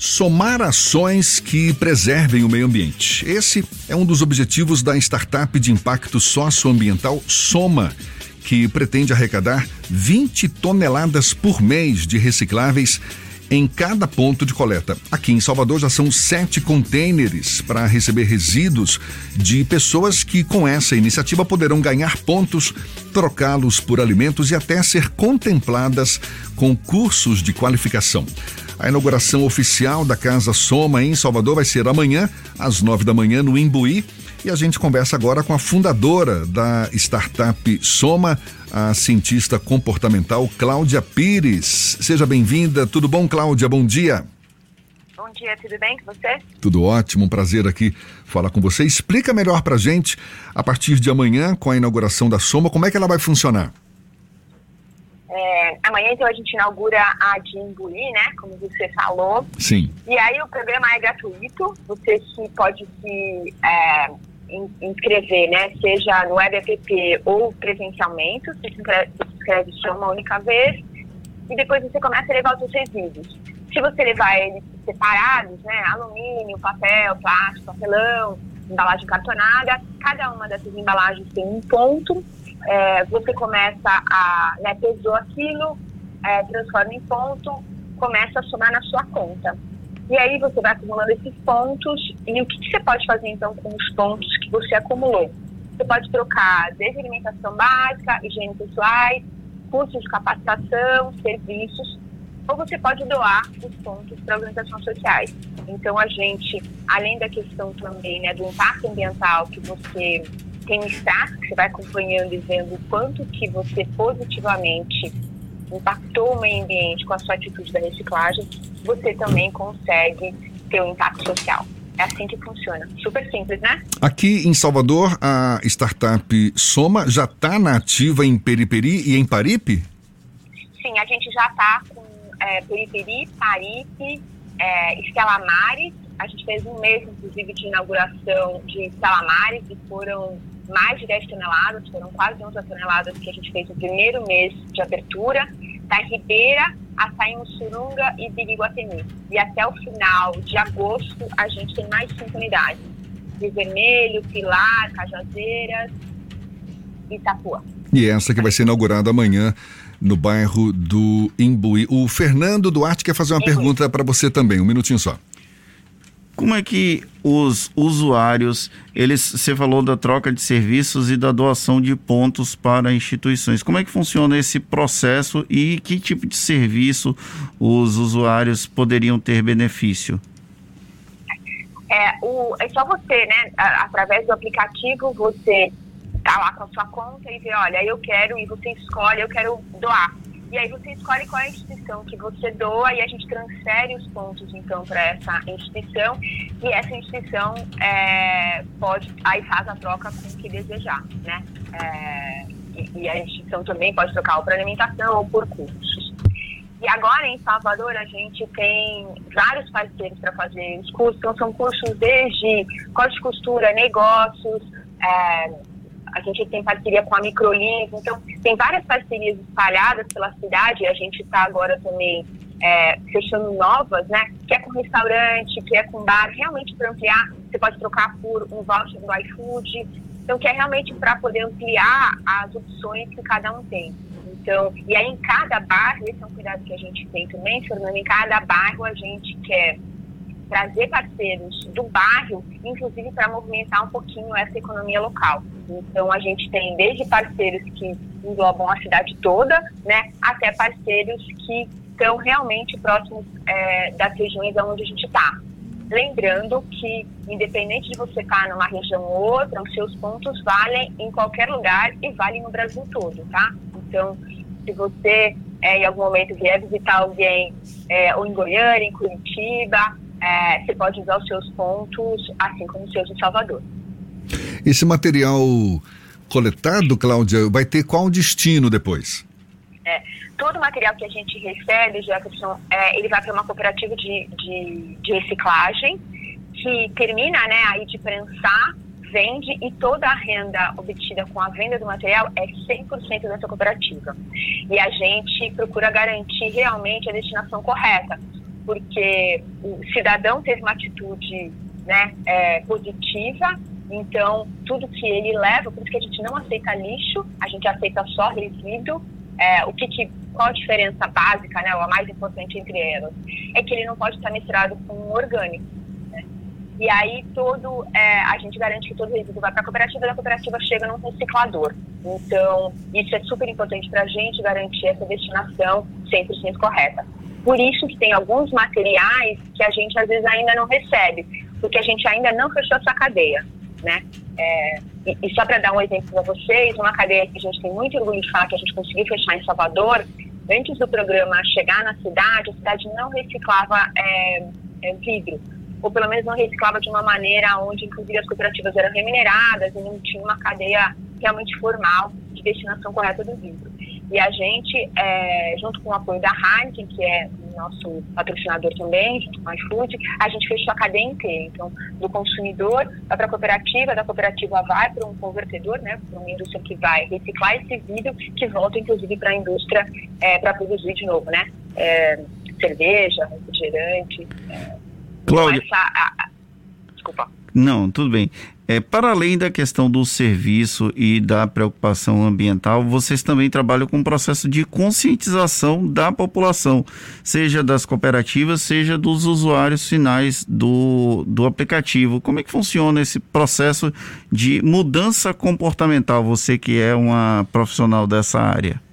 Somar ações que preservem o meio ambiente. Esse é um dos objetivos da startup de impacto socioambiental Soma, que pretende arrecadar 20 toneladas por mês de recicláveis em cada ponto de coleta. Aqui em Salvador já são sete containers para receber resíduos de pessoas que, com essa iniciativa, poderão ganhar pontos, trocá-los por alimentos e até ser contempladas com cursos de qualificação. A inauguração oficial da Casa Soma em Salvador vai ser amanhã, às nove da manhã, no Imbuí. E a gente conversa agora com a fundadora da startup Soma, a cientista comportamental Cláudia Pires. Seja bem-vinda. Tudo bom, Cláudia? Bom dia. Bom dia, tudo bem com você? Tudo ótimo, um prazer aqui falar com você. Explica melhor pra gente, a partir de amanhã, com a inauguração da Soma, como é que ela vai funcionar? É, amanhã, então, a gente inaugura a de Imbuí, né? Como você falou. Sim. E aí o programa é gratuito. Você pode se é, inscrever, né? Seja no web app ou presencialmente. Você se inscreve, se inscreve só uma única vez. E depois você começa a levar os seus resíduos. Se você levar eles separados, né? Alumínio, papel, plástico, papelão, embalagem cartonada, cada uma dessas embalagens tem um ponto é, você começa a, né, pesou aquilo, é, transforma em ponto, começa a somar na sua conta. E aí você vai acumulando esses pontos e o que, que você pode fazer então com os pontos você acumulou? Você pode trocar desde alimentação básica, higiene pessoais, cursos de capacitação, serviços, ou você pode doar os pontos para organizações sociais. Então a gente, além da questão também né, do impacto ambiental que você tem um staff que você vai acompanhando e vendo o quanto que você positivamente impactou o meio ambiente com a sua atitude da reciclagem, você também consegue ter um impacto social. É assim que funciona. Super simples, né? Aqui em Salvador, a startup Soma já está na ativa em Periperi e em Paripe? Sim, a gente já está com é, Periperi, Paripe, é. A gente fez um mês, inclusive, de inauguração de Estela Mares e foram mais de 10 toneladas, foram quase 11 toneladas que a gente fez no primeiro mês de abertura, da Ribeira, Açaí Surunga e Biriguatemi. E até o final de agosto a gente tem mais cinco unidades. De Vermelho, Pilar, Cajazeiras e Itapuã. E essa que vai ser inaugurada amanhã no bairro do Imbuí. O Fernando Duarte quer fazer uma pergunta para você também, um minutinho só. Como é que os usuários, eles, você falou da troca de serviços e da doação de pontos para instituições. Como é que funciona esse processo e que tipo de serviço os usuários poderiam ter benefício? É, o, é só você, né? Através do aplicativo, você tá lá com a sua conta e vê, olha, eu quero, e você escolhe, eu quero doar e aí você escolhe qual é a instituição que você doa e a gente transfere os pontos então para essa instituição e essa instituição é, pode aí faz a troca com o que desejar, né? É, e, a instituição também pode trocar ou por alimentação ou por cursos. E agora em Salvador a gente tem vários parceiros para fazer os cursos, então são cursos desde corte de costura, negócios, é, a gente tem parceria com a Microlins, então tem várias parcerias espalhadas pela cidade, a gente está agora também é, fechando novas, né? Que é com restaurante, que é com bar, realmente para ampliar, você pode trocar por um voucher do iFood, então que é realmente para poder ampliar as opções que cada um tem. Então, e aí em cada bairro, esse é um cuidado que a gente tem também, Fernando, em cada bairro a gente quer trazer parceiros do bairro, inclusive para movimentar um pouquinho essa economia local. Então a gente tem desde parceiros que englobam a cidade toda, né, até parceiros que estão realmente próximos é, das regiões onde a gente está. Lembrando que, independente de você estar tá numa região ou outra, os seus pontos valem em qualquer lugar e valem no Brasil todo, tá? Então, se você é, em algum momento vier visitar alguém, é, ou em Goiânia, em Curitiba, é, você pode usar os seus pontos, assim como os seus em Salvador. Esse material coletado, Cláudia, vai ter qual destino depois? É, todo o material que a gente recebe, Jefferson, é, ele vai para uma cooperativa de, de, de, reciclagem que termina né, aí de prensar, vende e toda a renda obtida com a venda do material é 100% dessa cooperativa. E a gente procura garantir realmente a destinação correta porque o cidadão teve uma atitude né, é, positiva, então tudo que ele leva, por isso que a gente não aceita lixo, a gente aceita só resíduo. É, o que, que qual a diferença básica, né, ou a mais importante entre elas, é que ele não pode estar misturado com orgânico. Né? E aí todo é, a gente garante que todo resíduo vai para a cooperativa e a cooperativa chega num reciclador. Então isso é super importante para a gente garantir essa destinação 100% correta. Por isso que tem alguns materiais que a gente às vezes ainda não recebe, porque a gente ainda não fechou essa cadeia, né? É, e, e, só para dar um exemplo para vocês, uma cadeia que a gente tem muito orgulho de falar que a gente conseguiu fechar em Salvador, antes do programa chegar na cidade, a cidade não reciclava é, é, vidro, ou pelo menos não reciclava de uma maneira onde, inclusive, as cooperativas eram remuneradas e não tinha uma cadeia realmente formal de destinação correta do vidro. E a gente, é, junto com o apoio da Heineken, que é o nosso patrocinador também, junto com a iFood, a gente fechou a cadeia inteira. Então, do consumidor vai para a cooperativa, da cooperativa vai para um convertedor, né, para uma indústria que vai reciclar esse vidro, que volta, inclusive, para a indústria é, para produzir de novo, né? É, cerveja, refrigerante. É, Cláudia. Essa, a, a, desculpa. Não, tudo bem. É, para além da questão do serviço e da preocupação ambiental, vocês também trabalham com um processo de conscientização da população, seja das cooperativas, seja dos usuários finais do, do aplicativo. Como é que funciona esse processo de mudança comportamental, você que é uma profissional dessa área?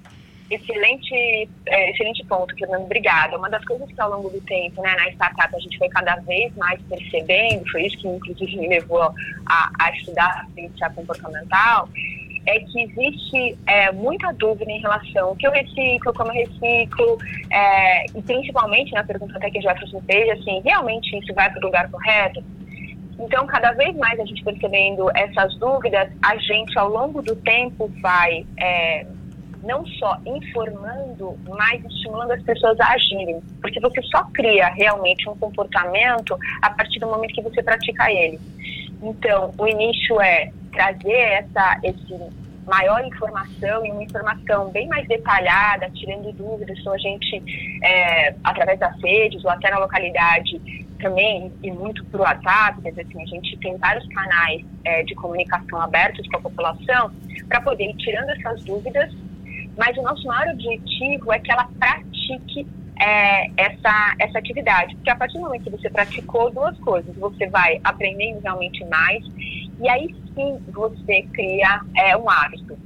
Excelente, é, excelente ponto, Fernando. Obrigada. Uma das coisas que ao longo do tempo, né, na startup, a gente foi cada vez mais percebendo, foi isso que inclusive me levou a, a estudar a ciência comportamental, é que existe é, muita dúvida em relação ao que eu reciclo, como eu reciclo, é, e principalmente na pergunta até que a Jefferson fez, assim, realmente isso vai para o lugar correto? Então, cada vez mais a gente percebendo essas dúvidas, a gente, ao longo do tempo, vai é, não só informando, mas estimulando as pessoas a agirem. Porque você só cria realmente um comportamento a partir do momento que você pratica ele. Então, o início é trazer essa, esse maior informação e uma informação bem mais detalhada, tirando dúvidas, então a gente, é, através das redes ou até na localidade também, e muito por WhatsApp, quer dizer assim, a gente tem vários canais é, de comunicação abertos com a população para poder ir tirando essas dúvidas mas o nosso maior objetivo é que ela pratique é, essa, essa atividade. Porque a partir do momento que você praticou duas coisas, você vai aprendendo realmente mais, e aí sim você cria é, um hábito.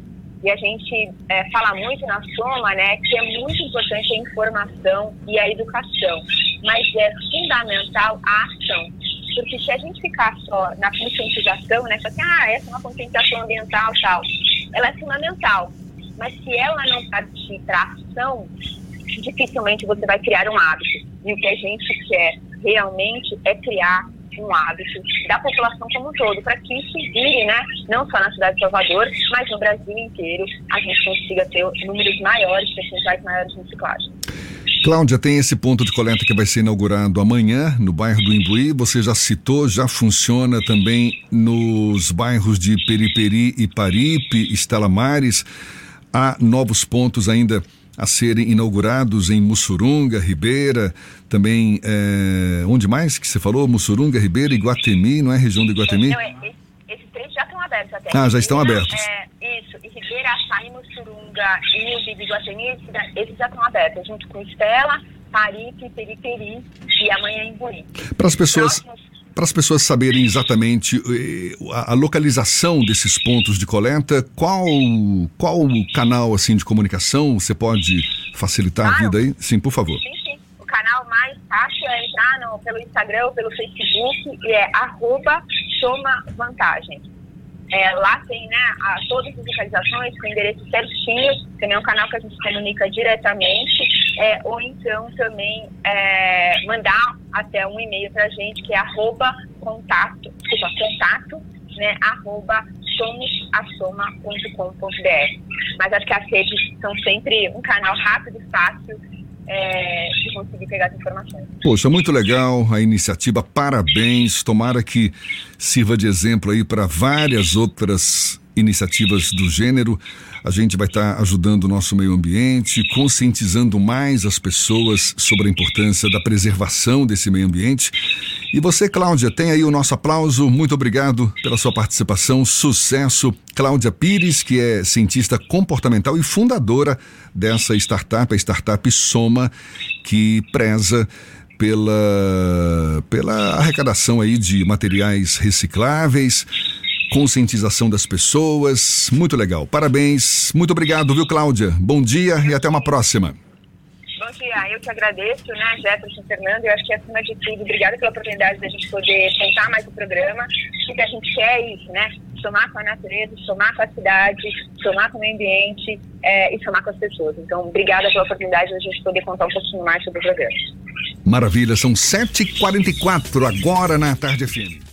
E a gente é, fala muito na Soma, né, que é muito importante a informação e a educação, mas é fundamental a ação. Porque se a gente ficar só na conscientização, né, só assim, ah, essa é uma conscientização ambiental tal, ela é fundamental, mas se ela não para ação, dificilmente você vai criar um hábito. E o que a gente quer realmente é criar um hábito da população como um todo, para que isso vire, né, não só na cidade de Salvador, mas no Brasil inteiro, a gente consiga ter números maiores, percentuais maiores de reciclagem. Cláudia, tem esse ponto de coleta que vai ser inaugurado amanhã no bairro do Imbuí. Você já citou, já funciona também nos bairros de Periperi e Paripe, Estela Mares. Há novos pontos ainda a serem inaugurados em Mussurunga, Ribeira, também é, onde mais que você falou? Mussurunga, Ribeira, Iguatemi, não é região de Iguatemi? Não, é, esses três já estão abertos até. Ah, já estão abertos. É, isso, e Ribeira, Açaí, Mussurunga e o de Iguatemi, esses já estão abertos, junto com Estela, Paripe, Periperi e amanhã em Buri. Para as pessoas... Próximos para as pessoas saberem exatamente eh, a, localização desses pontos de coleta, qual qual canal assim de comunicação você pode facilitar a vida aí? Sim, por favor. Sim, sim. O canal mais fácil é entrar no, pelo Instagram ou pelo Facebook e é arroba Soma Vantagem. É, lá tem né, a, todas as localizações com endereço certinho, também é um canal que a gente comunica diretamente, é, ou então também é, mandar até um e-mail para a gente que é arroba contato, desculpa, contato, né, arroba somosasoma.com.br. Mas acho que as redes são sempre um canal rápido e fácil é, de conseguir pegar as informações. Poxa, muito legal a iniciativa, parabéns. Tomara que sirva de exemplo aí para várias outras iniciativas do gênero. A gente vai estar ajudando o nosso meio ambiente, conscientizando mais as pessoas sobre a importância da preservação desse meio ambiente. E você, Cláudia, tem aí o nosso aplauso. Muito obrigado pela sua participação. Sucesso. Cláudia Pires, que é cientista comportamental e fundadora dessa startup, a startup Soma, que preza pela, pela arrecadação aí de materiais recicláveis, conscientização das pessoas. Muito legal. Parabéns. Muito obrigado, viu, Cláudia? Bom dia e até uma próxima. Bom dia, eu que agradeço, né, Jefferson Fernando. Eu acho que acima de tudo, obrigada pela oportunidade da gente poder contar mais o programa. O que a gente quer é isso, né? Somar com a natureza, somar com a cidade, somar com o meio ambiente é, e somar com as pessoas. Então, obrigada pela oportunidade da gente poder contar um pouquinho mais sobre o programa. Maravilha, são 7h44 agora na Tarde FM.